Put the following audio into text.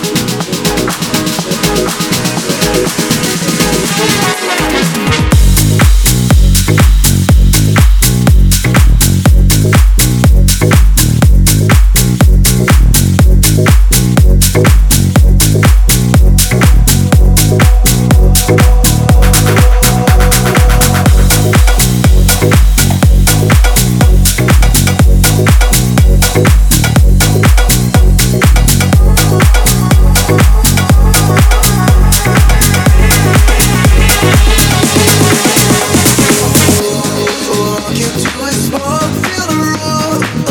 Bye. Is it a bit too